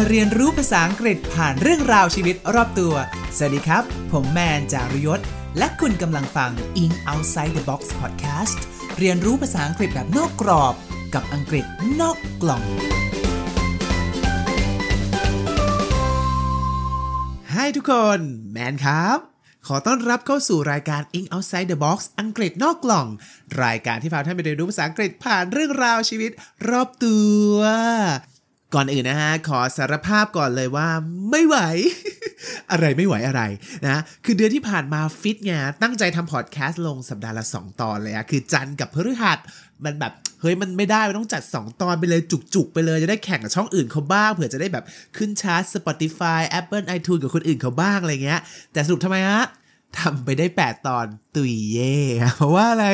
มาเรียนรู้ภาษาอังกฤษผ่านเรื่องราวชีวิตรอบตัว สวัสดีครับ ผมแมนจารุยศ และคุณกำลังฟัง In Outside the Box Podcast เรียนรู้ภาษาอังกฤษแบบนอกกรอบ กับอังกฤษนอกกล่องให้ทุกคน แมนครับขอต้อนรับเข้าสู่รายการ In Outside the Box อังกฤษนอกกล่อง รายการที่พาท่านไปเรียนรู้ภาษาอังกฤษผ่านเรื่องราวชีวิตรอบตัว ก่อนอื่นนะฮะขอสารภาพก่อนเลยว่าไม่ไหว อะไรไม่ไหวอะไรนะคือเดือนที่ผ่านมาฟิตไงตั้งใจทำพอดแคสต์ลงสัปดาห์ละ 2 ตอนเลยอะคือจันกับพฤหัสมันแบบเฮ้ยมันไม่ได้มันต้องจัด 2 ตอนไปเลยจุกๆ ไปเลยจะได้แข่งกับช่องอื่นเขาบ้างเผื่อจะได้แบบขึ้นชาร์ต Spotify Apple iTunes กับคนอื่นเขาบ้างอะไรเงี้ย แต่สรุปทำไมฮะทำไปได้ 8 ตอนตุยเย่เพราะว่าอะไร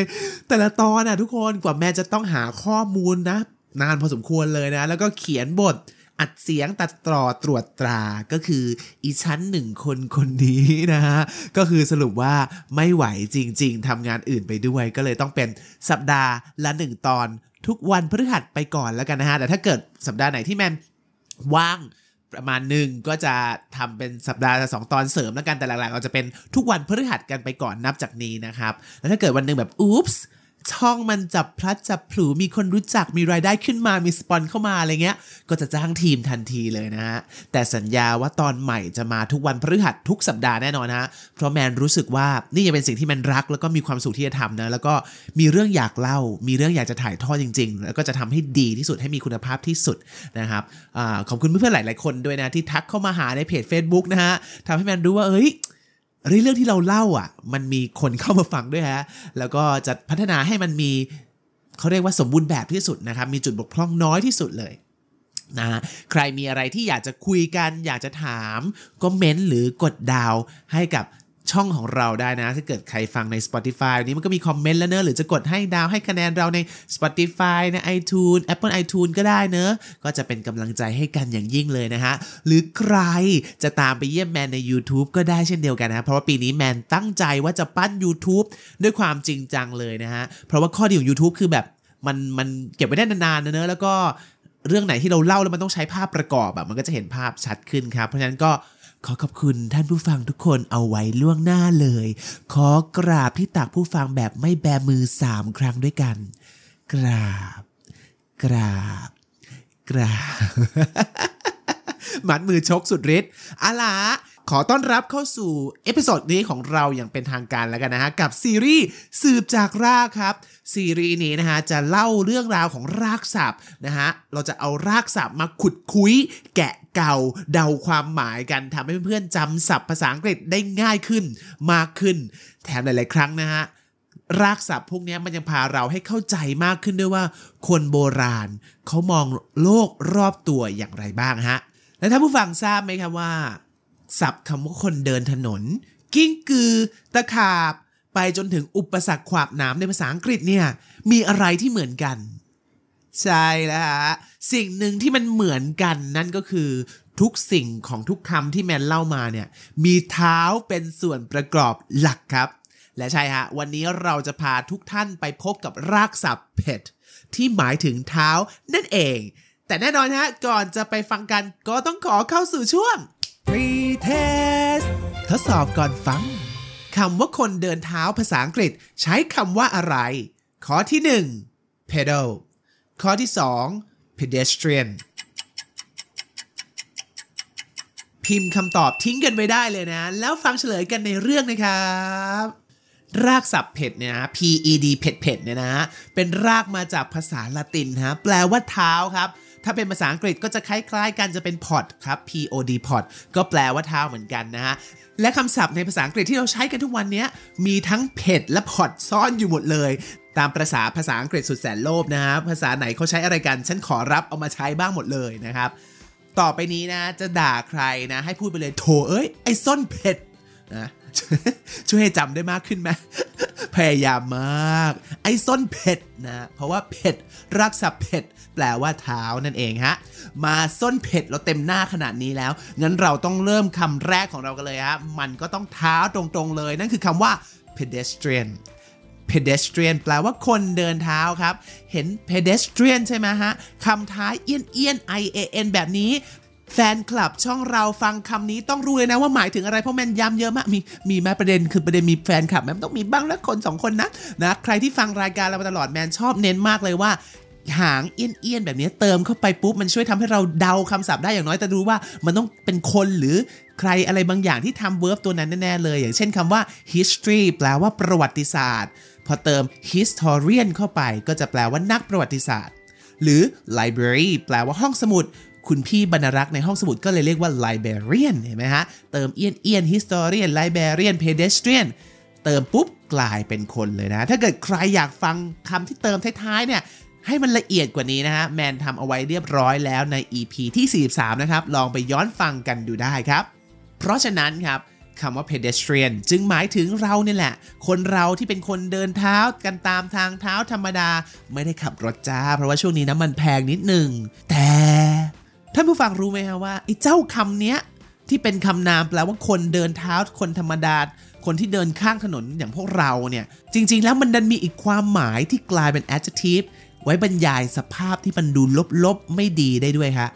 แต่ละตอนน่ะทุกคนกว่าแม่จะต้องหาข้อมูลนะ นานพอสมควรเลยนะ แล้วก็เขียนบทอัดเสียงตัดต่อตรวจตราก็คืออีชั้นหนึ่งคนคนนี้นะฮะ ก็คือสรุปว่าไม่ไหวจริง ๆทำงานอื่นไปด้วย ก็เลยต้องเป็นสัปดาห์ละหนึ่งตอนทุกวันพฤหัสไปก่อนแล้วกันนะฮะ แต่ถ้าเกิดสัปดาห์ไหนที่แมนว่างประมาณหนึ่งก็จะทำเป็นสัปดาห์ละสองตอนเสริมแล้วกันแต่หลักๆเราจะเป็นทุกวันพฤหัสกันไปก่อนนับจากนี้นะครับ แล้วถ้าเกิดวันหนึ่งแบบอุ๊ปส์ ช่องมันจับพลัดจับผลูมีคนรู้จักมีรายได้ขึ้นมามีสปอนเข้ามาอะไรเงี้ย ก็จะจ้างทีมทันทีเลยนะฮะ แต่สัญญาว่าตอนใหม่จะมาทุกวันพฤหัสทุกสัปดาห์แน่นอนฮะ เพราะแมนรู้สึกว่านี่ยังเป็นสิ่งที่แมนรัก แล้วก็มีความสุขที่จะทำนะ แล้วก็มีเรื่องอยากเล่า มีเรื่องอยากจะถ่ายทอดจริง ๆ แล้วก็จะทำให้ดีที่สุดให้มีคุณภาพที่สุดนะครับอขอบคุณเพื่อนๆหลาย ๆคนด้วยนะที่ทักเข้ามาหาในเพจ Facebook นะฮะทำให้แมนรู้ว่าเอ้ย เรื่องที่เราเล่าอะ มันมีคนเข้ามาฟังด้วยฮะ แล้วก็จะพัฒนาให้มันมีเขาเรียกว่าสมบูรณ์แบบที่สุดนะครับ มีจุดบกพร่องน้อยที่สุดเลยนะใครมีอะไรที่อยากจะคุยกัน อยากจะถามก็เม้นหรือกดดาวให้กับ ช่องของเราได้นะ ถ้าเกิดใครฟังใน Spotify นนี้มันก็มีคอมเมนต์แล้วเนอะหรือจะกดให้ดาวให้คะแนนเราใน Spotify ใน iTunes Apple iTunes ก็ได้เนอะก็จะเป็นกำลังใจให้กันอย่างยิ่งเลยนะฮะ หรือใครจะตามไปเยี่ยมแมนใน YouTube ก็ได้เช่นเดียวกันนะ เพราะว่าปีนี้แมนตั้งใจว่าจะปั้น YouTube ด้วยความจริงจังเลยนะฮะ เพราะว่าข้อดีของ YouTube คือแบบมันมันเก็บไว้ได้นานๆนะเนอะแล้วก็เรื่องไหนที่เราเล่าแล้วมันต้องใช้ภาพประกอบอะมันก็จะเห็นภาพชัดขึ้นครับ เพราะฉะนั้นก็ ขอขอบคุณท่านผู้ฟังทุกคนเอาไว้ล่วงหน้าเลย ขอกราบที่ตักผู้ฟังแบบไม่แบมือสามครั้งด้วยกัน กราบ กราบ กราบ มัดมือชกสุดฤทธิ์อะล่ะขอต้อนรับเข้าสู่ episode นี้ของเราอย่างเป็นทางการแล้วกันนะฮะ กับซีรีส์สืบจากรากครับ ซีรีส์นี้นะฮะ จะเล่าเรื่องราวของรากศัพท์นะฮะ เราจะเอารากศัพท์มาขุดคุ้ย แกะ เกาเดาความหมายกันทำให้เพื่อนๆจำศัพท์ภาษาอังกฤษได้ง่ายขึ้นมากขึ้น แถมหลาย ๆ ครั้งนะฮะรากศัพท์พวกนี้มันยังพาเราให้เข้าใจมากขึ้นด้วยว่า คนโบราณเขามองโลกรอบตัวอย่างไรบ้างฮะ และถ้าผู้ฟังทราบไหมครับว่า ศัพท์คำว่าคนเดินถนน กิ้งกือ ตะขาบ ไปจนถึงอุปสรรคขวาบหนามในภาษาอังกฤษเนี่ย มีอะไรที่เหมือนกัน ใช่แล้วฮะสิ่งหนึ่งที่มันเหมือนกันนั่นก็คือทุกสิ่งของทุกคำที่แมนเล่ามาเนี่ยมีเท้าเป็นส่วนประกอบหลักครับ และใช่ฮะวันนี้เราจะพาทุกท่านไปพบกับรากศัพท์ pet ที่หมายถึงเท้านั่นเอง แต่แน่นอนฮะก่อนจะไปฟังกันก็ต้องขอเข้าสู่ช่วง Pre-test ทดสอบก่อนฟังคำว่าคนเดินเท้าภาษาอังกฤษใช้คำว่าอะไร ข้อที่ 1 pedal ข้อที่ 2 pedestrian พิมพ์คำตอบทิ้งกันไว้ได้เลยนะ แล้วฟังเฉลยกันในเรื่องนะครับ รากศัพท์เผ็ดเนี่ยนะ ped เผ็ดเผ็ดเนี่ยนะ เป็นรากมาจากภาษาละตินฮะแปลว่าเท้าครับ ถ้าเป็นภาษาอังกฤษก็จะคล้ายๆกันจะเป็น pod ครับ pod pod ก็แปลว่าเท้าเหมือนกันนะฮะและคำศัพท์ในภาษาอังกฤษที่เราใช้กันทุกวันนี้มีทั้งเผ็ดและ pod ซ่อนอยู่หมดเลย ตามประษาภาษาอังกฤษสุดแสนโลภนะฮะภาษาไหนเขาใช้อะไรกันฉันขอรับเอามาใช้บ้างหมดเลยนะครับ ต่อไปนี้นะจะด่าใครนะให้พูดไปเลยโถเอ้ยไอ้ส้นเผ็ดนะช่วยให้จำได้มากขึ้นไหมพยายามมาก ไอ้ส้นเผ็ดนะเพราะว่าเผ็ดรักษาเผ็ดแปลว่าเท้านั่นเองฮะมาส้นเผ็ดเราเต็มหน้าขนาดนี้แล้วงั้นเราต้องเริ่มคำแรกของเรากันเลยฮะมันก็ต้องเท้าตรงๆเลย นั่นคือคำว่า pedestrian pedestrian แปลว่าคนเดินเท้าครับ เห็น pedestrian ใช่ไหมฮะคำท้ายเอียนเอียน i a n แบบนี้แฟนคลับช่องเราฟังคำนี้ต้องรู้เลยนะว่าหมายถึงอะไรเพราะแมนย้ำเยอะมากมีมีแม้ประเด็นคือประเด็นมีแฟนคลับแมนต้องมีบ้างแล้วคนสองคนนะนะใครที่ฟังรายการเรามาตลอดแมนชอบเน้นมากเลยว่า หางเอี้ยนๆแบบนี้เติมเข้าไปปุ๊บมันช่วยทำให้เราเดาคำศัพท์ได้อย่างน้อยแต่รู้ว่ามันต้องเป็นคนหรือใครอะไรบางอย่างที่ทำเวิร์บตัวนั้นแน่ๆเลย อย่างเช่นคำว่า history แปลว่าประวัติศาสตร์ พอเติม historian เข้าไปก็จะแปลว่านักประวัติศาสตร์ หรือ library แปลว่าห้องสมุด คุณพี่บรรรักษ์ในห้องสมุดก็เลยเรียกว่า librarian เห็นไหมฮะ เติมเอียนเอียน historian librarian pedestrian เติมปุ๊บกลายเป็นคนเลยนะ ถ้าเกิดใครอยากฟังคำที่เติมท้ายๆเนี่ยให้มันละเอียดกว่านี้นะฮะ แมนทำเอาไว้เรียบร้อยแล้วใน EP ที่ 43 นะครับ ลองไปย้อนฟังกันดูได้ครับ เพราะฉะนั้นครับ คำว่า pedestrian จึงหมายถึงเราเนี่ยแหละ คนเราที่เป็นคนเดินเท้ากันตามทางเท้าธรรมดา ไม่ได้ขับรถจ้า เพราะว่าช่วงนี้น้ำมันแพงนิดหนึ่ง แต่ท่านผู้ฟังรู้ไหมฮะว่าไอ้เจ้าคำเนี้ยที่เป็นคำนามแปลว่าคนเดินเท้าคนธรรมดา คนที่เดินข้างถนนอย่างพวกเราเนี่ย จริง ๆ แล้วมันดันมีอีกความหมายที่กลายเป็น adjective ไว้บรรยายสภาพที่มันดูลบๆ ไม่ดีได้ด้วยฮะ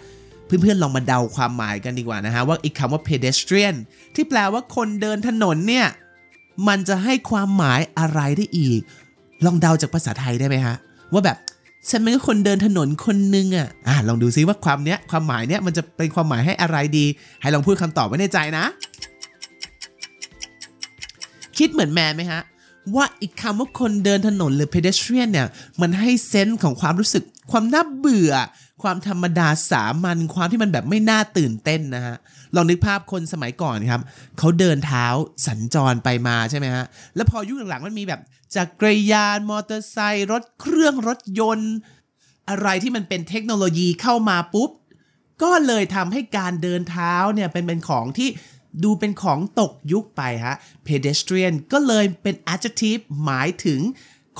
เพื่อนๆลองมาเดาความหมายกันดีกว่านะฮะว่าอีกคำว่า pedestrian ที่แปลว่าคนเดินถนนเนี่ย มันจะให้ความหมายอะไรได้อีก ลองเดาจากภาษาไทยได้ไหมฮะ ว่าแบบฉันเป็นคนเดินถนนคนหนึงอะอะลองดูซิว่าความเนี้ยความหมายเนี้ยมันจะเป็นความหมายให้อะไรดี ให้ลองพูดคำตอบไว้ในใจนะ คิดเหมือนแมนไหมฮะว่าอีกคำว่าคนเดินถนนหรือ pedestrian เนี่ย มันให้เซนส์ของความรู้สึกความน่าเบื่อ ความธรรมดาสามัญความที่มันแบบไม่น่าตื่นเต้นนะฮะลองนึกภาพคนสมัยก่อนครับเขาเดินเท้าสัญจรไปมาใช่ไหมฮะแล้วพอยุคหลังๆมันมีแบบจักรยานมอเตอร์ไซค์รถเครื่องรถยนต์ อะไรที่มันเป็นเทคโนโลยีเข้ามาปุ๊บ ก็เลยทำให้การเดินเท้าเนี่ยเป็นเป็นของที่ดูเป็นของตกยุคไปฮะ pedestrian ก็เลยเป็น adjective หมายถึง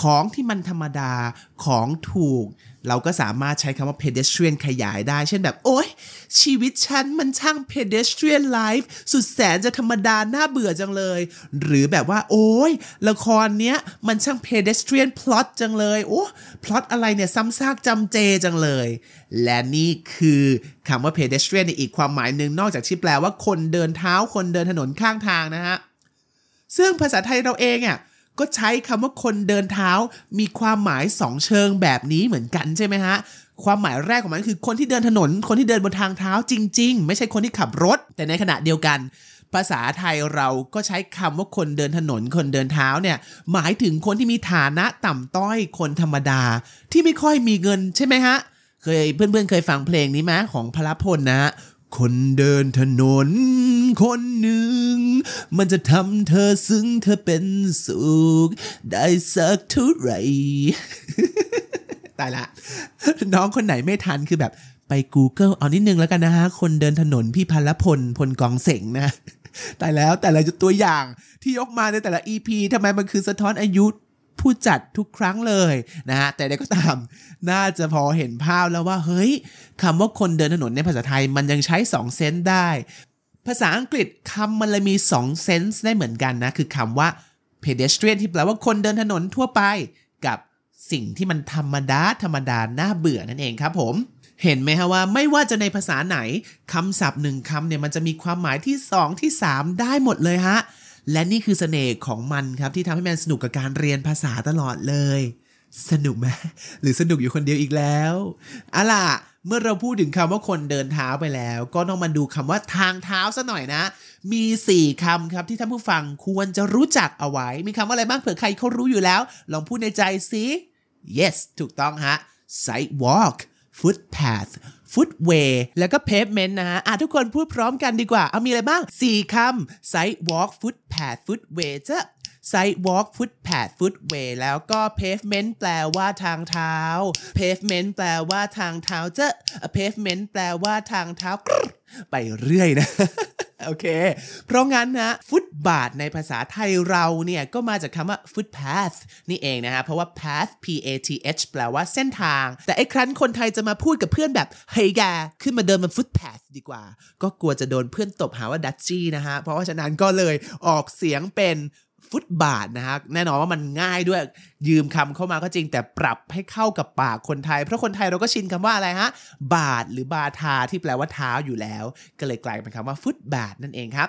ของที่มันธรรมดาของถูก เราก็สามารถใช้คำว่า pedestrian ขยายได้ เช่นแบบ โอ๊ย ชีวิตฉันมันช่าง pedestrian life สุดแสนจะธรรมดาน่าเบื่อจังเลย หรือแบบว่า โอ๊ย ละครเนี้ย มันช่าง pedestrian plot จังเลย โอ้ plot อะไรเนี่ย ซ้ำซากจำเจจังเลย และนี่คือคำว่า pedestrian ในอีกความหมายหนึ่งนอกจากที่แปลว่าคนเดินเท้าคนเดินถนนข้างทางนะฮะ ซึ่งภาษาไทยเราเองอะ ก็ใช้คำว่าคนเดินเท้ามีความหมายสองเชิงแบบนี้เหมือนกันใช่ไหมฮะความหมายแรกของมันคือคนที่เดินถนน คนที่เดินบนทางเท้าจริง ๆ ไม่ใช่คนที่ขับรถ แต่ในขณะเดียวกัน ภาษาไทยเราก็ใช้คำว่าคนเดินถนน คนเดินเท้าเนี่ย หมายถึงคนที่มีฐานะต่ำต้อยคนธรรมดา ที่ไม่ค่อยมีเงินใช่ไหมฮะ เคยเพื่อนๆเคยฟังเพลงนี้ไหมของพลพลนะฮะคนเดินถนน คนหนึ่ง มันจะทำเธอซึ้งเธอเป็นสุข ได้สักเท่าไหร่ตายละ น้องคนไหนไม่ทันคือแบบไป Google เอานิดนึงแล้วกันนะฮะ คนเดินถนนพี่พัลพล พลกองเสงนะตายแล้วแต่ละตัวอย่างที่ยกมาในแต่ละ EP ทำไมมันคือสะท้อนอายุผู้จัดทุกครั้งเลยนะฮะ แต่ใดก็ตาม น่าจะพอเห็นภาพแล้วว่า เฮ้ยคำว่าคนเดินถนนในภาษาไทยมันยังใช้2เซนส์ได้ ภาษาอังกฤษคำมันเลยมี2เซนส์ได้เหมือนกันนะ คือคำว่า pedestrian ที่แปลว่าคนเดินถนนทั่วไปกับสิ่งที่มันธรรมดา ธรรมดา น่าเบื่อนั่นเองครับผม เห็นไหมฮะว่าไม่ว่าจะในภาษาไหนคำศัพท์หนึ่งคำเนี่ยมันจะมีความหมายที่ 2 ที่ 3 ได้หมดเลยฮะ และนี่คือเสน่ห์ของมันครับที่ทำให้แมนสนุกกับการเรียนภาษาตลอดเลย สนุกไหมหรือสนุกอยู่คนเดียวอีกแล้วอะล่ะ เมื่อเราพูดถึงคำว่าคนเดินเท้าไปแล้ว ก็ต้องมาดูคำว่าทางเท้าซะหน่อยนะ มี 4คำครับที่ท่านผู้ฟังควรจะรู้จักเอาไว้ มีคำว่าอะไรบ้างเผื่อใครเขารู้อยู่แล้ว ลองพูดในใจสิ yes ถูกต้องฮะ sidewalk footpath footway แล้วก็ pavement นะฮะอะทุกคนพูดพร้อมกันดีกว่า เอามีอะไรบ้าง 4คำ sidewalk footpath footway จะ sidewalk footpath footway แล้วก็ pavement แปลว่าทางเท้า pavement แปลว่าทางเท้าจะ pavement แปลว่าทางเท้า ไปเรื่อยนะโอเค เพราะงั้นนะฟุตบาทในภาษาไทยเราเนี่ยก็มาจากคำว่า footpath นี่เองนะฮะ เพราะว่า path p a t h แปลว่าเส้นทาง แต่ไอ้ครั้นคนไทยจะมาพูดกับเพื่อนแบบ เฮ้ยแกขึ้นมาเดินบน footpath ดีกว่า ก็กลัวจะโดนเพื่อนตบหาว่าดัชจี้นะฮะ เพราะว่าฉะนั้นก็เลยออกเสียงเป็น ฟุตบาทนะฮะแน่นอนว่ามันง่ายด้วยยืมคำเข้ามาก็จริง แต่ปรับให้เข้ากับปากคนไทย เพราะคนไทยเราก็ชินคำว่าอะไรฮะ บาทหรือบาทาที่แปลว่าเท้าอยู่แล้ว ก็เลยกลายเป็นคำว่าฟุตบาทนั่นเองครับ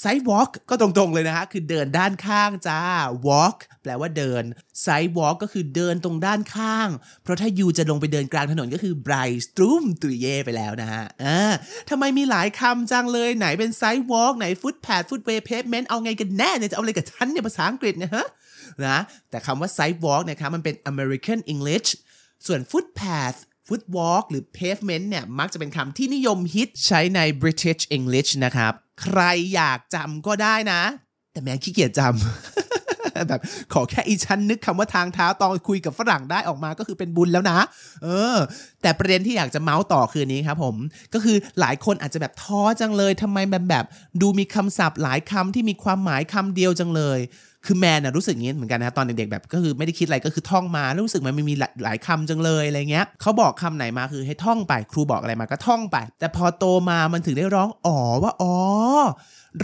ไซด์วอลก็ตรงๆเลยนะฮะ คือเดินด้านข้างจ้า walk แปลว่าเดินไซด์วอล์กก็คือเดินตรงด้านข้าง เพราะถ้ายูจะลงไปเดินกลางถนนก็คือไบรสตรูมตุยเย่ไปแล้วนะฮะอ่าทำไมมีหลายคำจังเลยไหนเป็น sidewalk ไหน footpath footway pavement เอาไงกันแน่เนี่ยจะเอาอะไรกับฉันเนี่ยภาษาอังกฤษเนี่ยฮะนะแต่คำว่า sidewalk นะครับมันเป็น American English ส่วน footpath footway หรือ pavement เนี่ยมักจะเป็นคำที่นิยมฮิตใช้ใน British English นะครับ ใครอยากจำก็ได้นะ แต่แม่ขี้เกียจจำแบบขอแค่อีชั้นนึกคำว่าทางเท้าตอนคุยกับฝรั่งได้ออกมาก็คือเป็นบุญแล้วนะ เออ แต่ประเด็นที่อยากจะเมาส์ต่อคืนนี้ครับผม ก็คือหลายคนอาจจะแบบท้อจังเลยทำไมแบบแบบ ดูมีคำศัพท์หลายคำที่มีความหมายคำเดียวจังเลย คือแมนนะรู้สึกงี้เหมือนกันนะตอนเด็กๆแบบก็คือไม่ได้คิดอะไรก็คือท่องมาแล้วรู้สึกมันมีหลายคำจังเลยอะไรเงี้ยเขาบอกคำไหนมาคือให้ท่องไปครูบอกอะไรมาก็ท่องไป แต่พอโตมามันถึงได้ร้องอ๋อว่าอ๋อ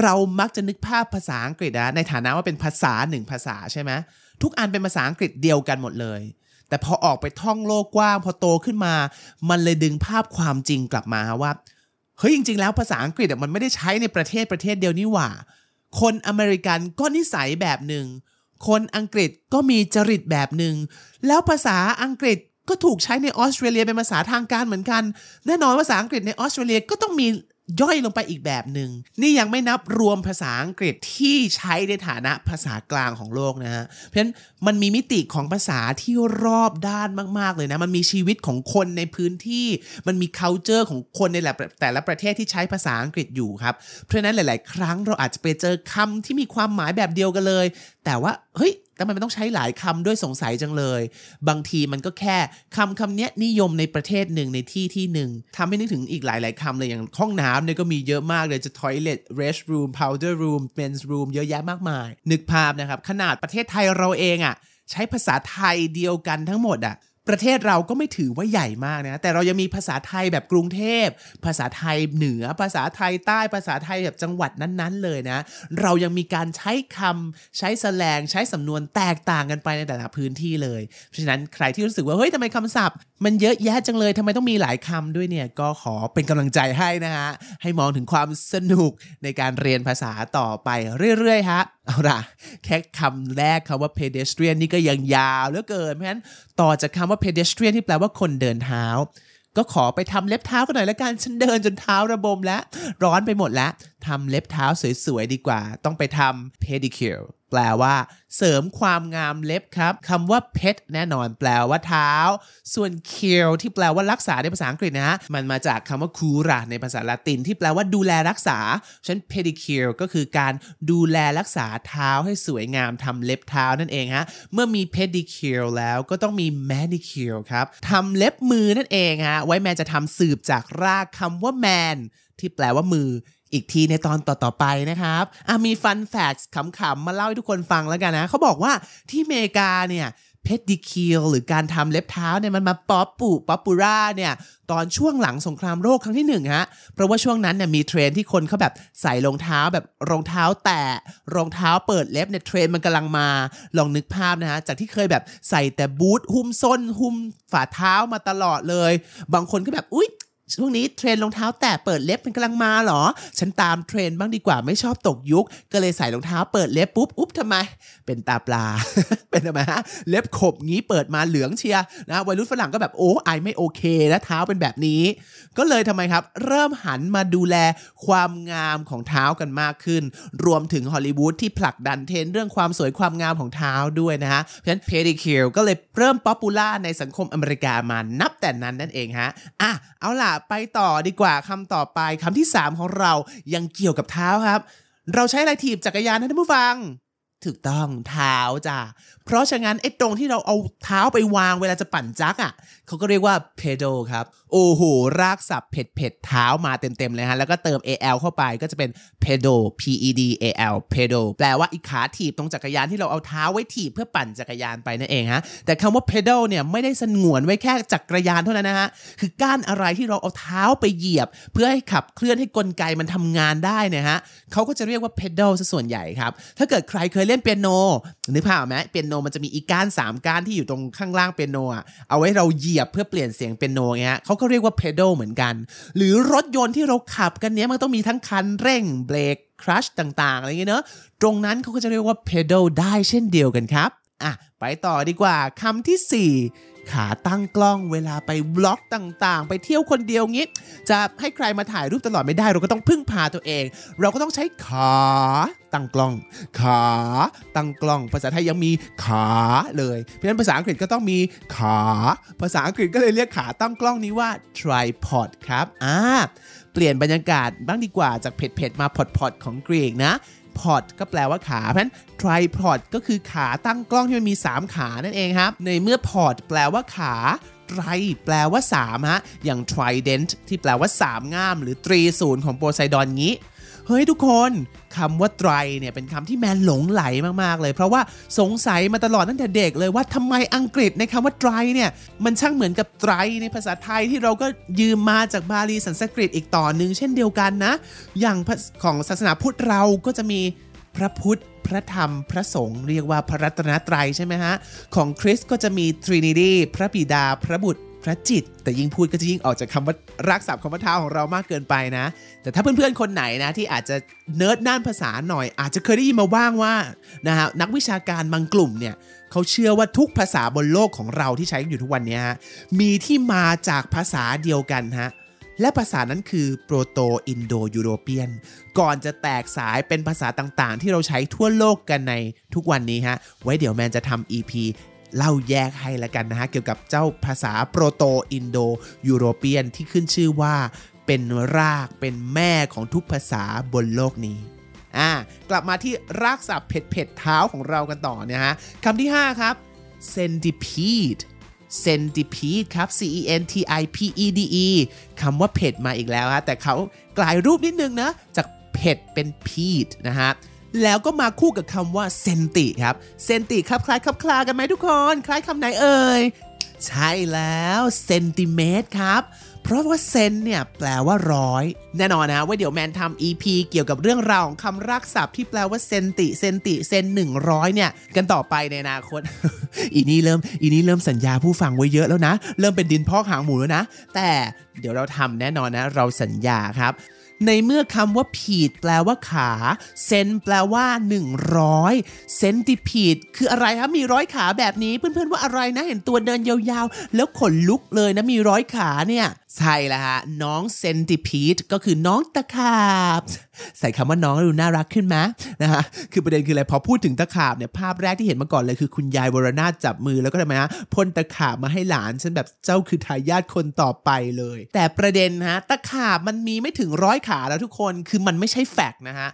เรามักจะนึกภาพภาษาอังกฤษนะในฐานะว่าเป็นภาษาหนึ่งภาษาใช่ไหมทุกอันเป็นภาษาอังกฤษเดียวกันหมดเลย แต่พอออกไปท่องโลกกว้าง พอโตขึ้นมา มันเลยดึงภาพความจริงกลับมาว่าเฮ้ยจริง ๆ แล้วภาษาอังกฤษมันไม่ได้ใช้ในประเทศประเทศเดียวนี่หว่า คนอเมริกันก็นิสัยแบบหนึ่ง คนอังกฤษก็มีจริตแบบหนึ่ง แล้วภาษาอังกฤษก็ถูกใช้ในออสเตรเลียเป็นภาษาทางการเหมือนกัน แน่นอนภาษาอังกฤษในออสเตรเลียก็ต้องมี ย่อยลงไปอีกแบบหนึ่งนี่ยังไม่นับรวมภาษาอังกฤษที่ใช้ในฐานะภาษากลางของโลกนะฮะเพราะฉะนั้นมันมีมิติของภาษาที่รอบด้านมาก ๆ เลยนะ มันมีชีวิตของคนในพื้นที่ มันมี culture ของคนในแต่ละประเทศที่ใช้ภาษาอังกฤษอยู่ครับ เพราะฉะนั้นหลาย ๆ ครั้งเราอาจจะไปเจอคำที่มีความหมายแบบเดียวกันเลย แต่ว่าเฮ้ยแต่มันต้องใช้หลายคำด้วยสงสัยจังเลย บางทีมันก็แค่คำคำนี้นิยมในประเทศหนึ่งในที่ที่หนึ่งทำให้นึกถึงอีกหลาย ๆคำเลยอย่างห้องน้ำเนี่ยก็มีเยอะมากเลยจะ toilet restroom powder room men's room เยอะแยะมากมาย นึกภาพนะครับ ขนาดประเทศไทยเราเองอะ่ะใช้ภาษาไทยเดียวกันทั้งหมดอะ่ะ ประเทศเราก็ไม่ถือว่าใหญ่มากนะ แต่เรายังมีภาษาไทยแบบกรุงเทพ ภาษาไทยเหนือ ภาษาไทยใต้ ภาษาไทยแบบจังหวัดนั้นๆ เลยนะ เรายังมีการใช้คำใช้แสลง ใช้สำนวนแตกต่างกันไปในแต่ละพื้นที่เลย เพราะฉะนั้นใครที่รู้สึกว่าเฮ้ยทำไมคำศัพท์ มันเยอะแยะจังเลยทำไมต้องมีหลายคำด้วยเนี่ย ก็ขอเป็นกำลังใจให้นะฮะ ให้มองถึงความสนุกในการเรียนภาษาต่อไปเรื่อยๆฮะเอาล่ะแค่คำแรกคำว่า pedestrian นี่ก็ยังยาวเหลือเกิน เพราะฉะนั้นต่อจากคำว่า pedestrian ที่แปลว่าคนเดินเท้า ก็ขอไปทำเล็บเท้ากันหน่อยละกันฉันเดินจนเท้าระบมแล้ว ร้อนไปหมดแล้วทำเล็บเท้าสวยๆดีกว่า ต้องไปทำ pedicure แปลว่า เสริมความงามเล็บครับคำว่า pet แน่นอนแปลว่าเท้า ส่วน cure ที่แปลว่ารักษาในภาษาอังกฤษนะฮะมันมาจากคำว่า cura ในภาษาละตินที่แปลว่าดูแลรักษาฉัน pedicure ก็คือการดูแลรักษาเท้าให้สวยงามทำเล็บเท้านั่นเองฮะเมื่อมี pedicure แล้วก็ต้องมี manicure ครับทำเล็บมือนั่นเองฮะไว้แม่จะทำสืบจากรากคำว่า man ที่แปลว่ามือ อีกทีในตอนต่อๆไปนะครับมี fun fact ขำๆมาเล่าให้ทุกคนฟังแล้วกันนะเขาบอกว่าที่อเมริกาเนี่ย pedicure หรือการทำเล็บเท้าเนี่ยมันมา popu popular เนี่ยตอนช่วงหลังสงครามโลกครั้งที่หนึ่งฮะเพราะว่าช่วงนั้นเนี่ยมีเทรนด์ที่คนเขาแบบใส่รองเท้าแบบรองเท้าแตะรองเท้าเปิดเล็บเนี่ยเทรนด์มันกำลังมาลองนึกภาพนะฮะจากที่เคยแบบใส่แต่บูตหุ้มส้นหุ้มฝ่าเท้ามาตลอดเลย บางคนก็แบบอุ๊ย ช่วงนี้เทรนด์รองเท้าแตะเปิดเล็บมันกำลังมาหรอ ฉันตามเทรนด์บ้างดีกว่าไม่ชอบตกยุค ก็เลยใส่รองเท้าเปิดเล็บปุ๊บอุ๊บทำไม เป็นตาปลา เป็นทำไมฮะเล็บขบงี้เปิดมาเหลืองเชียวนะวัยรุ่นฝรั่งก็แบบโอ้ I ไม่โอเคนะเท้าเป็นแบบนี้ ก็เลยทำไมครับ เริ่มหันมาดูแลความงามของเท้ากันมากขึ้น รวมถึงฮอลลีวูดที่ผลักดันเทรนด์เรื่องความสวยความงามของเท้าด้วยนะฮะเพราะฉะนั้น pedicure ก็เลยเริ่ม popular ในสังคมอเมริกามานับแต่นั้นนั่นเองฮะอะเอาล่ะไปต่อดีกว่าคำต่อไปคำที่ 3 ของเรายังเกี่ยวกับเท้าครับ เราใช้อะไรถีบจักรยานท่านผู้ฟัง ถูกต้องเท้าจ้ะ เพราะฉะนั้นไอ้ตรงที่เราเอาเท้าไปวางเวลาจะปั่นจักอะเขาก็เรียกว่า pedal ครับ โอ้โห รากศัพท์เผ็ดเผ็ดเท้ามาเต็มๆเลยฮะ แล้วก็เติม al เข้าไปก็จะเป็น pedal p e d a l pedal แปลว่าอีกขาถีบตรงจักรยานที่เราเอาเท้าไว้ถีบเพื่อปั่นจักรยานไปนั่นเองฮะ แต่คำว่า pedal เนี่ยไม่ได้สงวนไว้แค่จักรยานเท่านั้นนะฮะ คือก้านอะไรที่เราเอาเท้าไปเหยียบ เพื่อให้ขับเคลื่อนให้กลไกมันทำงานได้เนี่ยฮะเขาก็จะเรียกว่า pedal ซะส่วนใหญ่ครับ ถ้าเกิดใครเคยเล่นเปียโนนึกภาพไหมเปียโนมันจะมีอีกก้าน3ก้านที่อยู่ตรงข้างล่างเปียโนอะเอาไว้เราเหยียบเพื่อเปลี่ยนเสียงเปียโนเงี้ยเขาก็เรียกว่าเพดลเหมือนกัน หรือรถยนต์ที่เราขับกันเนี้ยมันต้องมีทั้งคันเร่งเบรกครัชต่างๆอะไรเงี้ยเนอะตรงนั้นเขาก็จะเรียกว่าเพดลได้เช่นเดียวกันครับอะไปต่อดีกว่าคำที่ 4 ขาตั้งกล้องเวลาไปบล็อกต่างๆ ไปเที่ยวคนเดียวงี้ จะให้ใครมาถ่ายรูปตลอดไม่ได้ เราก็ต้องพึ่งพาตัวเอง เราก็ต้องใช้ขาตั้งกล้อง ขาตั้งกล้อง ภาษาไทยยังมีขาเลย เพราะฉะนั้นภาษาอังกฤษก็ต้องมีขา ภาษาอังกฤษก็เลยเรียกขาตั้งกล้องนี้ว่า tripod ครับอ่าเปลี่ยนบรรยากาศบ้างดีกว่าจากเผ็ดๆมาพอดๆของกรีกนะ พอดก็แปลว่าขา เพราะฉะนั้น tripod ก็คือขาตั้งกล้องที่มันมี 3 ขานั่นเองครับ ในเมื่อ pod แปลว่าขาไตรแปลว่า3ฮะ อย่าง trident ที่แปลว่า 3 ง่าม หรือตรีศูนย์ของโปไซดอนงี้ เฮ้ยทุกคนคำว่าไตรเนี่ยเป็นคำที่แมนหลงไหลมากๆเลย เพราะว่าสงสัยมาตลอดตั้งแต่เด็กเลยว่าทำไมอังกฤษในคำว่าไตรเนี่ยมันช่างเหมือนกับไตรในภาษาไทยที่เราก็ยืมมาจากบาลีสันสกฤตอีกต่อหนึ่งเช่นเดียวกันนะ อย่างของศาสนาพุทธเราก็จะมีพระพุทธพระธรรมพระสงฆ์เรียกว่าพระรัตนตรัยใช่ไหมฮะ ของคริสก็จะมี Trinity พระบิดาพระบุตร พระจิต แต่ยิ่งพูดก็จะยิ่งออกจากคำว่ารากศัพท์คำว่าเท้าของเรามากเกินไปนะ แต่ถ้าเพื่อนๆคนไหนนะที่อาจจะเนิร์ดด้านภาษาหน่อย อาจจะเคยได้ยินมาบ้างว่านะฮะนักวิชาการบางกลุ่มเนี่ยเขาเชื่อว่าทุกภาษาบนโลกของเราที่ใช้อยู่ทุกวันนี้ฮะมีที่มาจากภาษาเดียวกันฮะและภาษานั้นคือ Proto-Indo-European ก่อนจะแตกสายเป็นภาษาต่างๆ ที่เราใช้ทั่วโลกกันในทุกวันนี้ฮะ ไว้เดี๋ยวแมนจะทำ EP เล่าแยกให้ละกันนะฮะ เกี่ยวกับเจ้าภาษาโปรโตอินโดยูโรเปียนที่ขึ้นชื่อว่าเป็นรากเป็นแม่ของทุกภาษาบนโลกนี้อ่ากลับมาที่รากศัพท์เผ็ดๆเท้าของเรากันต่อนะฮะคำที่ 5 ครับ centipede centipede ครับ c e n t i p e d e คำว่าเผ็ดมาอีกแล้วฮะแต่เขากลายรูปนิดนึงนะ จากเผ็ดเป็น pede นะฮะ แล้วก็มาคู่กับคำว่าเซนติครับ เซนติครับคล้ายครับคลากันไหมทุกคน คล้ายคำไหนเอ่ย ใช่แล้วเซนติเมตรครับเพราะว่าเซนเนี่ยแปลว่าร้อยแน่นอนนะว่าเดี๋ยวแมนทำ EP เกี่ยวกับเรื่องราวของคำรากศัพท์ที่แปลว่าเซนติเซนติเซนหนึ่งร้อยเนี่ยกันต่อไปในอนาคต อีนี่เริ่มอีนี่เริ่มสัญญาผู้ฟังไว้เยอะแล้วนะ เริ่มเป็นดินพอกหางหมูแล้วนะ แต่เดี๋ยวเราทำแน่นอนนะ เราสัญญาครับ ในเมื่อคำว่าผีดแปลว่าขาเซนแปลว่า 100เซนติพีดคืออะไรครับมีร้อยขาแบบนี้เพื่อนๆว่าอะไรนะเห็นตัวเดินยาวๆ แล้วขนลุกเลยนะมีร้อยขาเนี่ยใช่แล้วฮะ น้องเซนติพีดก็คือน้องตะขาบ ใส่คำว่าน้องดูน่ารักขึ้นไหมนะฮะคือประเด็นคืออะไรพอพูดถึงตะขาบเนี่ยภาพแรกที่เห็นมาก่อนเลยคือคุณยายวรนาถจับมือแล้วก็ทำไมฮะพ่นตะขาบมาให้หลานฉันแบบเจ้าคือทายาทคนต่อไปเลย แต่ประเด็นฮะตะขาบมันมีไม่ถึงร้อยขาแล้วทุกคนคือมันไม่ใช่แฟกนะฮะ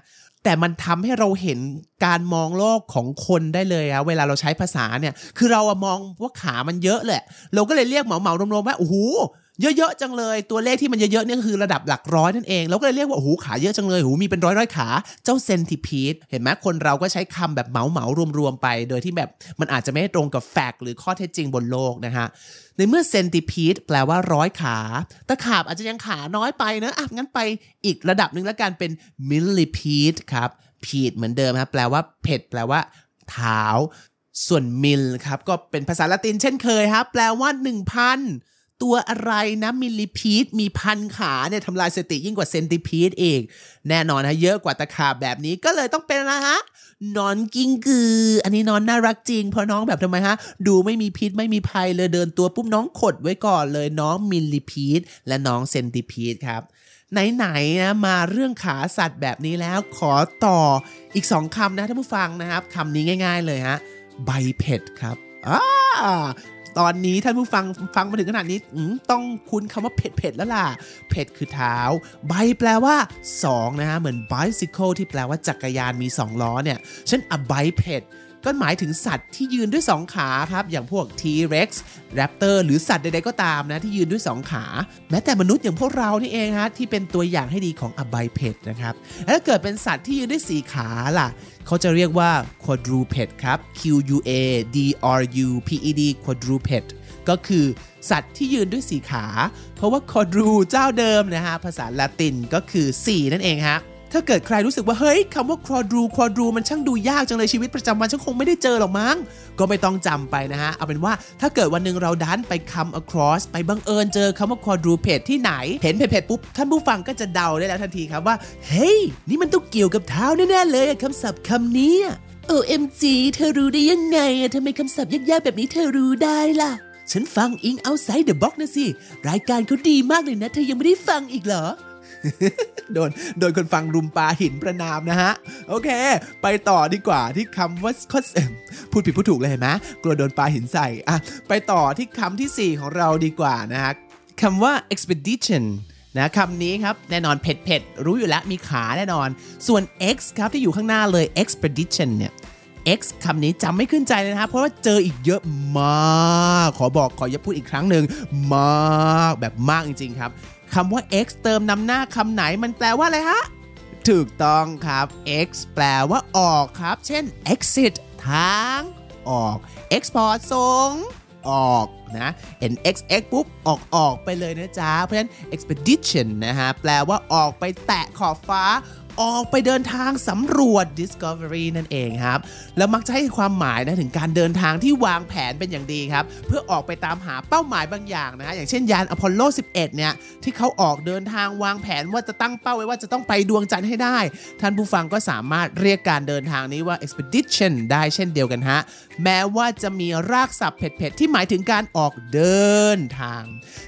แต่มันทำให้เราเห็นการมองโลกของคนได้เลยอะเวลาเราใช้ภาษาเนี่ย คือเราอะมองว่าขามันเยอะแหละ เราก็เลยเรียกเหมาเหมารวมๆว่าโอ้โห เยอะๆจังเลย ตัวเลขที่มันเยอะๆเนี่ยคือระดับหลักร้อยนั่นเองเราก็เลยเรียกว่าโอ้โหขาเยอะจังเลยโอ้โหมีเป็นร้อยๆขาเจ้าเซนติพีดเห็นไหมคนเราก็ใช้คำแบบเหมาเหมารวมๆไป โดยที่แบบมันอาจจะไม่ตรงกับ fact หรือข้อเท็จจริงบนโลกนะฮะในเมื่อ centipede แปลว่าร้อยขาตะขาบอาจจะยังขาน้อยไปเนอะอะงั้นไปอีกระดับหนึ่งแล้วกันเป็น millipede ครับ pede เหมือนเดิมครับแปลว่า ped แปลว่าเท้าส่วน mill ครับก็เป็นภาษาละตินเช่นเคยครับแปลว่า 1,000 ตัวอะไรนะ millipede มีพันขาเนี่ยทำลายสติยิ่งกว่า centipede เอง แน่นอนฮะเยอะกว่าตะขาบแบบนี้ก็เลยต้องเป็นนะฮะนอนกิ้งกือ อันนี้นอนน่ารักจริง เพราะน้องแบบทำไมฮะ ดูไม่มีพิษไม่มีภัยเลยเดินตัวปุ๊บน้องขดไว้ก่อนเลยน้องมิลลิพีดและน้องเซนติพีดครับไหนๆนะมาเรื่องขาสัตว์แบบนี้แล้วขอต่ออีกสองคำนะท่านผู้ฟังนะครับคำนี้ง่าย ๆ เลยฮะใบเผ็ดครับอ่า ตอนนี้ท่านผู้ฟังฟังมาถึงขนาดนี้ต้องคุ้นคำว่าเผ็ดเผ็ดแล้วล่ะ เผ็ดคือเท้า ใบแปลว่า 2 นะฮะ เหมือน bicycle ที่แปลว่าจักรยานมี 2 ล้อเนี่ยเช่น a bike เผ็ดก็หมายถึงสัตว์ที่ยืนด้วย 2 ขาครับ อย่างพวก T-Rex Raptor หรือสัตว์ใดๆก็ตามนะ ที่ยืนด้วย 2 ขา แม้แต่มนุษย์อย่างพวกเรานี่เองฮะที่เป็นตัวอย่างให้ดีของอบายเพดนะครับแล้วถ้าเกิดเป็นสัตว์ที่ยืนด้วย4ขาล่ะ เขาจะเรียกว่า quadruped ครับ Q U A D R U P E D quadruped ก็คือสัตว์ที่ยืนด้วยสีขา เพราะว่าคอดรูเจ้าเดิมนะฮะภาษาละตินก็คือ 4 นั่นเองฮะ ถ้าเกิดใครรู้สึกว่าเฮ้ยคำว่าคอดรูคอดรูมันช่างดูยากจังเลยชีวิตประจำวันฉันคงไม่ได้เจอหรอกมั้ง ก็ไม่ต้องจำไปนะฮะ เอาเป็นว่าถ้าเกิดวันหนึ่งเราดันไปคำ across ไปบังเอิญเจอคำว่า quadruped ที่ไหน เห็นเพจปุ๊บ ท่านผู้ฟังก็จะเดาได้แล้วทันทีครับว่าเฮ้ยนี่มันต้องเกี่ยวกับเท้าแน่ๆเลยคำศัพท์คำนี้ OMG เธอรู้ได้ยังไงอะทำไมคำศัพท์ยากๆแบบนี้เธอรู้ได้ล่ะ ฉันฟังอิง Outside the Box นะสิ รายการเขาดีมากเลยนะ เธอยังไม่ได้ฟังอีกเหรอ โดนโดนคนฟังรุมปาหินประนามนะฮะ โอเค ไปต่อดีกว่าที่คำว่าคอสพูดผิดพูดถูกเลยเห็นไหมกลัวโดนปาหินใส่อะไปต่อที่คำที่ 4 ของเราดีกว่านะฮะคำว่า expedition นะคำนี้ครับแน่นอนเผ็ดเผ็ดรู้อยู่แล้วมีขาแน่นอน ส่วน x ครับที่อยู่ข้างหน้าเลย expedition เนี่ย X คำนี้จำไม่ขึ้นใจเลยนะครับ เพราะว่าเจออีกเยอะมาก ขอบอกขออย่าพูดอีกครั้งหนึ่งมากแบบมากจริงๆครับ คำว่า X เติมนำหน้าคำไหนมันแปลว่าอะไรฮะ ถูกต้องครับ X แปลว่าออกครับ เช่น exit ทางออก export ส่งออกนะเห็น xx ปุ๊บ ออกออกไปเลยนะจ๊ะ เพราะฉะนั้น expedition นะฮะ แปลว่าออกไปแตะขอบฟ้า ออกไปเดินทางสำรวจ discovery นั่นเองครับ แล้วมักจะให้ความหมายนะถึงการเดินทางที่วางแผนเป็นอย่างดีครับ เพื่อออกไปตามหาเป้าหมายบางอย่างนะฮะอย่างเช่นยานอพอลโล 11 เนี่ย ที่เขาออกเดินทางวางแผนว่าจะตั้งเป้าไว้ว่าจะต้องไปดวงจันทร์ให้ได้ ท่านผู้ฟังก็สามารถเรียกการเดินทางนี้ว่า expedition ได้เช่นเดียวกันฮะแม้ว่าจะมีรากศัพท์เผ็ดๆที่หมายถึงการออกเดินทาง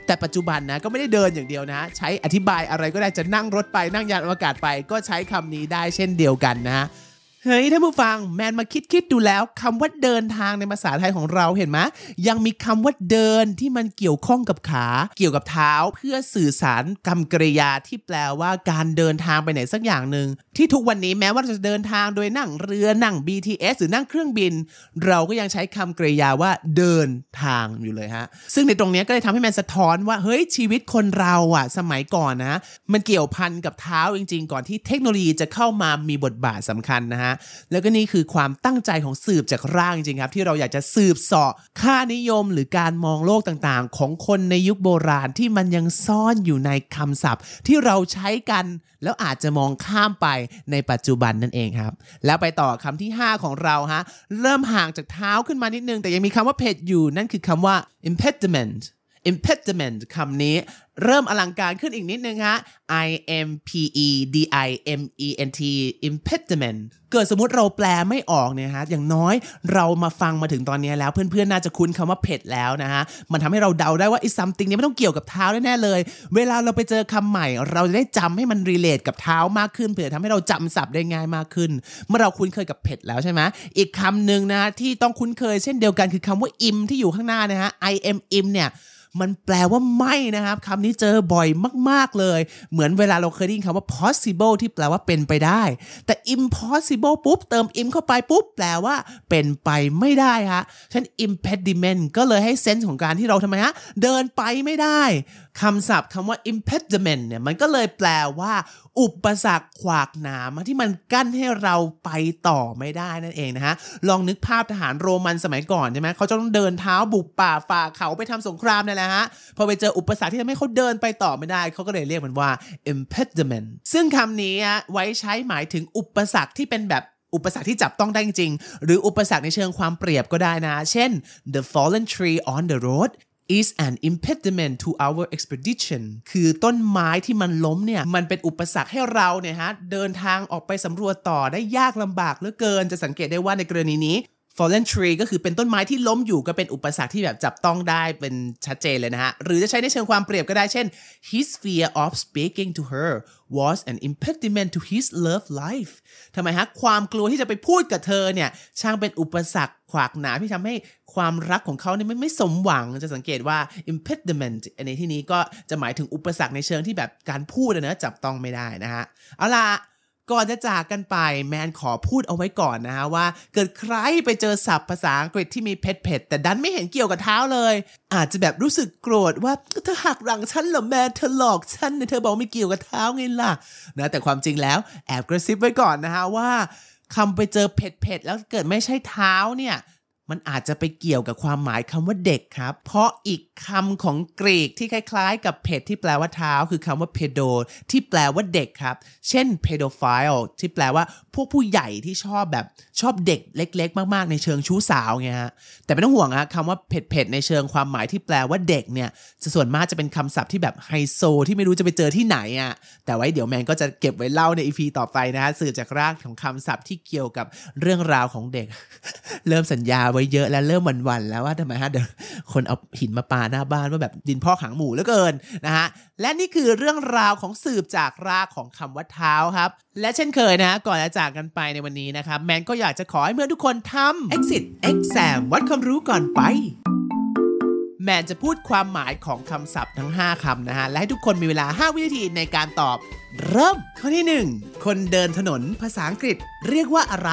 แต่ปัจจุบันนะก็ไม่ได้เดินอย่างเดียวนะ ใช้อธิบายอะไรก็ได้จะนั่งรถไปนั่งยานอวกาศไป ก็ใช้คำนี้ได้เช่นเดียวกันนะ เฮ้ยท่านผู้ฟังแมนมาคิดคิดดูแล้วคำว่าเดินทางในภาษาไทยของเราเห็นไหมยังมีคำว่าเดินที่มันเกี่ยวข้องกับขา เกี่ยวกับเท้า เพื่อสื่อสารกรรมกริยาที่แปลว่าการเดินทางไปไหนสักอย่างหนึ่งที่ทุกวันนี้แม้ว่าเราจะเดินทางโดยนั่งเรือนั่ง BTS หรือนั่งเครื่องบิน เราก็ยังใช้คำกริยาว่าเดินทางอยู่เลยฮะซึ่งในตรงนี้ก็เลยทำให้แมนสะท้อนว่าเฮ้ยชีวิตคนเราอะสมัยก่อนนะ มันเกี่ยวพันกับเท้าจริง ๆ ก่อนที่เทคโนโลยีจะเข้ามามีบทบาทสำคัญนะฮะแล้วก็นี่คือความตั้งใจของสืบจากร่างจริงครับ ที่เราอยากจะสืบเสาะค่านิยมหรือการมองโลกต่างๆ ของคนในยุคโบราณที่มันยังซ่อนอยู่ในคำศัพท์ ที่เราใช้กัน แล้วอาจจะมองข้ามไปในปัจจุบันนั่นเองครับ แล้วไปต่อคำที่ 5 ของเราฮะเริ่มห่างจากเท้าขึ้นมานิดนึง แต่ยังมีคำว่าเพจอยู่นั่นคือคำว่า impediment impediment คำนี้เริ่มอลังการขึ้นอีกนิดนึงฮะ I M P E D I M E N T impediment เกิดสมมติเราแปลไม่ออกเนี่ยฮะ อย่างน้อยเรามาฟังมาถึงตอนนี้แล้วเพื่อนๆ น่าจะคุ้นคำว่าเผ็ดแล้วนะฮะ มันทำให้เราเดาได้ว่าไอ้ something นี้ไม่ต้องเกี่ยวกับเท้าแน่ๆเลย เวลาเราไปเจอคำใหม่ เราจะได้จำให้มัน relate กับเท้ามากขึ้นเผื่อทำให้เราจำศัพท์ได้ง่ายมากขึ้น เมื่อเราคุ้นเคยกับเผ็ดแล้วใช่ไหมอีกคำหนึ่งนะที่ต้องคุ้นเคยเช่นเดียวกันคือคำว่า im ที่อยู่ข้างหน้านะฮะ I M im เนี่ย มันแปลว่าไม่นะครับคำนี้เจอบ่อยมาก ๆ เลย เหมือนเวลาเราเคยได้ยินคำว่า possible ที่แปลว่าเป็นไปได้ แต่ impossible ปุ๊บ เติม im เข้าไปปุ๊บ แปลว่าเป็นไปไม่ได้ฮะฉะนัน impediment ก็เลยให้เซนส์ของการที่เราทำไมฮะเดินไปไม่ได้ คำศัพท์คำว่า impediment เนี่ยมันก็เลยแปลว่า อุปสรรคขวากหนามที่มันกั้นให้เราไปต่อไม่ได้นั่นเองนะฮะ ลองนึกภาพทหารโรมันสมัยก่อนใช่ไหมเขาจะต้องเดินเท้าบุกป่าฝ่าเขาไปทำสงครามนี่แหละฮะ พอไปเจออุปสรรคที่ทำให้เขาเดินไปต่อไม่ได้ เขาก็เลยเรียกมันว่า impediment ซึ่งคำนี้ไว้ใช้หมายถึงอุปสรรคที่เป็นแบบอุปสรรคที่จับต้องได้จริง หรืออุปสรรคในเชิงความเปรียบก็ได้นะ เช่น the fallen tree on the road is an impediment to our expedition คือต้นไม้ที่มันล้มเนี่ย มันเป็นอุปสรรคให้เราเนี่ยฮะ เดินทางออกไปสำรวจต่อได้ยากลำบากเหลือเกิน จะสังเกตได้ว่าในกรณีนี้ fallen tree ก็คือเป็นต้นไม้ที่ล้มอยู่ก็เป็นอุปสรรคที่แบบจับต้องได้เป็นชัดเจนเลยนะฮะ หรือจะใช้ในเชิงความเปรียบก็ได้เช่น his fear of speaking to her was an impediment to his love life ทำไมฮะ ความกลัวที่จะไปพูดกับเธอเนี่ยช่างเป็นอุปสรรคขวากหนาที่ทำให้ความรักของเขาเนี่ยไม่ไม่สมหวังจะสังเกตว่า impediment ในที่นี้ก็จะหมายถึงอุปสรรคในเชิงที่แบบการพูดนะจับต้องไม่ได้นะฮะเอาล่ะ ก่อนจะจากกันไปแมนขอพูดเอาไว้ก่อนนะฮะว่า เกิดใครไปเจอศัพท์ภาษาอังกฤษที่มีเพ็ดเผ็ดแต่ดันไม่เห็นเกี่ยวกับเท้าเลย อาจจะแบบรู้สึกโกรธว่าเธอหักหลังฉันเหรอแมนเธอหลอกฉันเนี่ยเธอบอกไม่เกี่ยวกับเท้าไงล่ะนะแต่ความจริงแล้วแอบกระซิบไว้ก่อนนะฮะว่าคำไปเจอเผ็ดเผ็ดแล้วเกิดไม่ใช่เท้าเนี่ย มันอาจจะไปเกี่ยวกับความหมายคำว่าเด็กครับ เพราะอีกคำของกรีกที่คล้าย ๆ กับเพดที่แปลว่าเท้า คือคำว่า pedo ที่แปลว่าเด็กครับ เช่น pedophile ที่แปลว่าพวกผู้ใหญ่ที่ชอบแบบชอบเด็กเล็ก ๆ มากๆ ในเชิงชู้สาวไงฮะ แต่ไม่ต้องห่วงฮะคำว่าเผ็ดๆในเชิงความหมายที่แปลว่าเด็กเนี่ยจะส่วนมากจะเป็นคำศัพท์ที่แบบไฮโซที่ไม่รู้จะไปเจอที่ไหนอะ แต่ไว้เดี๋ยวแมนก็จะเก็บไว้เล่าในอีพีต่อไปนะฮะสื่อจากรากของคำศัพท์ที่เกี่ยวกับเรื่องราวของเด็ก เริ่มสัญญาไว้เยอะแล้วเริ่มหวันๆแล้วว่าทำไมฮะเดี๋ยวคนเอาหินมาปาหน้าบ้านว่าแบบดินพ่อขังหมูเหลือเกินนะฮะและนี่คือเรื่องราวของสืบจากรากของคำว่าเท้าครับ และเช่นเคยนะก่อนจะจากกันไปในวันนี้นะครับแมนก็อยากจะขอให้เมื่อทุกคนทำ exit exam วัดความรู้ก่อนไปแมนจะพูดความหมายของคำศัพท์ทั้ง 5คำนะฮะ และให้ทุกคนมีเวลา 5 วินาทีในการตอบ เริ่ม ข้อที่ 1 คนเดินถนนภาษาอังกฤษเรียกว่าอะไร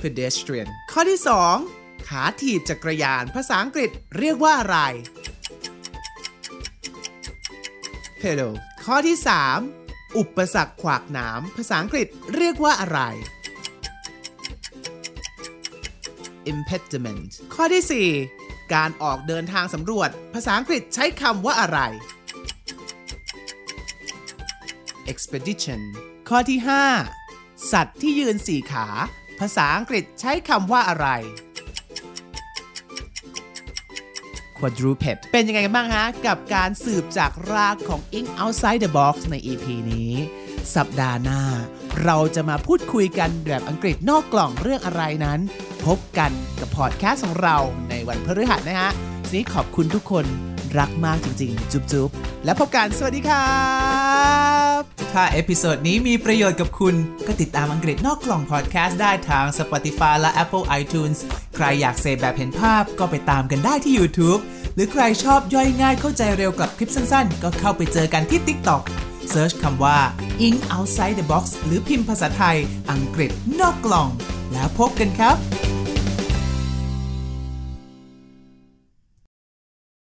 pedestrian ข้อที่ 2 ขาถีบจักรยาน ภาษาอังกฤษเรียกว่าอะไร pedal ข้อที่ 3 อุปสรรคขวากหนาม ภาษาอังกฤษเรียกว่าอะไร impediment ข้อที่ 4 การออกเดินทางสำรวจ ภาษาอังกฤษใช้คำว่าอะไร expedition ข้อที่ 5 สัตว์ที่ยืนสี่ขา ภาษาอังกฤษใช้คำว่าอะไร quadruped เป็นยังไงกันบ้างฮะ กับการสืบจากรากของ Ink Outside the Box ใน EP นี้ สัปดาห์หน้า เราจะมาพูดคุยกันแบบอังกฤษนอกกล่องเรื่องอะไรนั้น พบกันกับพอดแคสต์ของเราในวันพฤหัสนะฮะนี้ขอบคุณทุกคนรักมากจริง ๆ จุ๊บๆ แล้วพบกัน สวัสดีครับ ถ้า episode นี้มีประโยชน์กับคุณ ก็ติดตามอังกฤษนอกกล่องพอดแคสต์ได้ทาง Spotify และ Apple iTunes ใครอยากเสพแบบเห็นภาพก็ไปตามกันได้ที่ YouTube หรือใครชอบย่อยง่ายเข้าใจเร็วกับคลิปสั้นๆ ก็เข้าไปเจอกันที่ TikTok เซิร์ชคำว่า In Outside the Box หรือพิมพ์ภาษาไทย อังกฤษนอกกล่อง แล้วพบกันครับ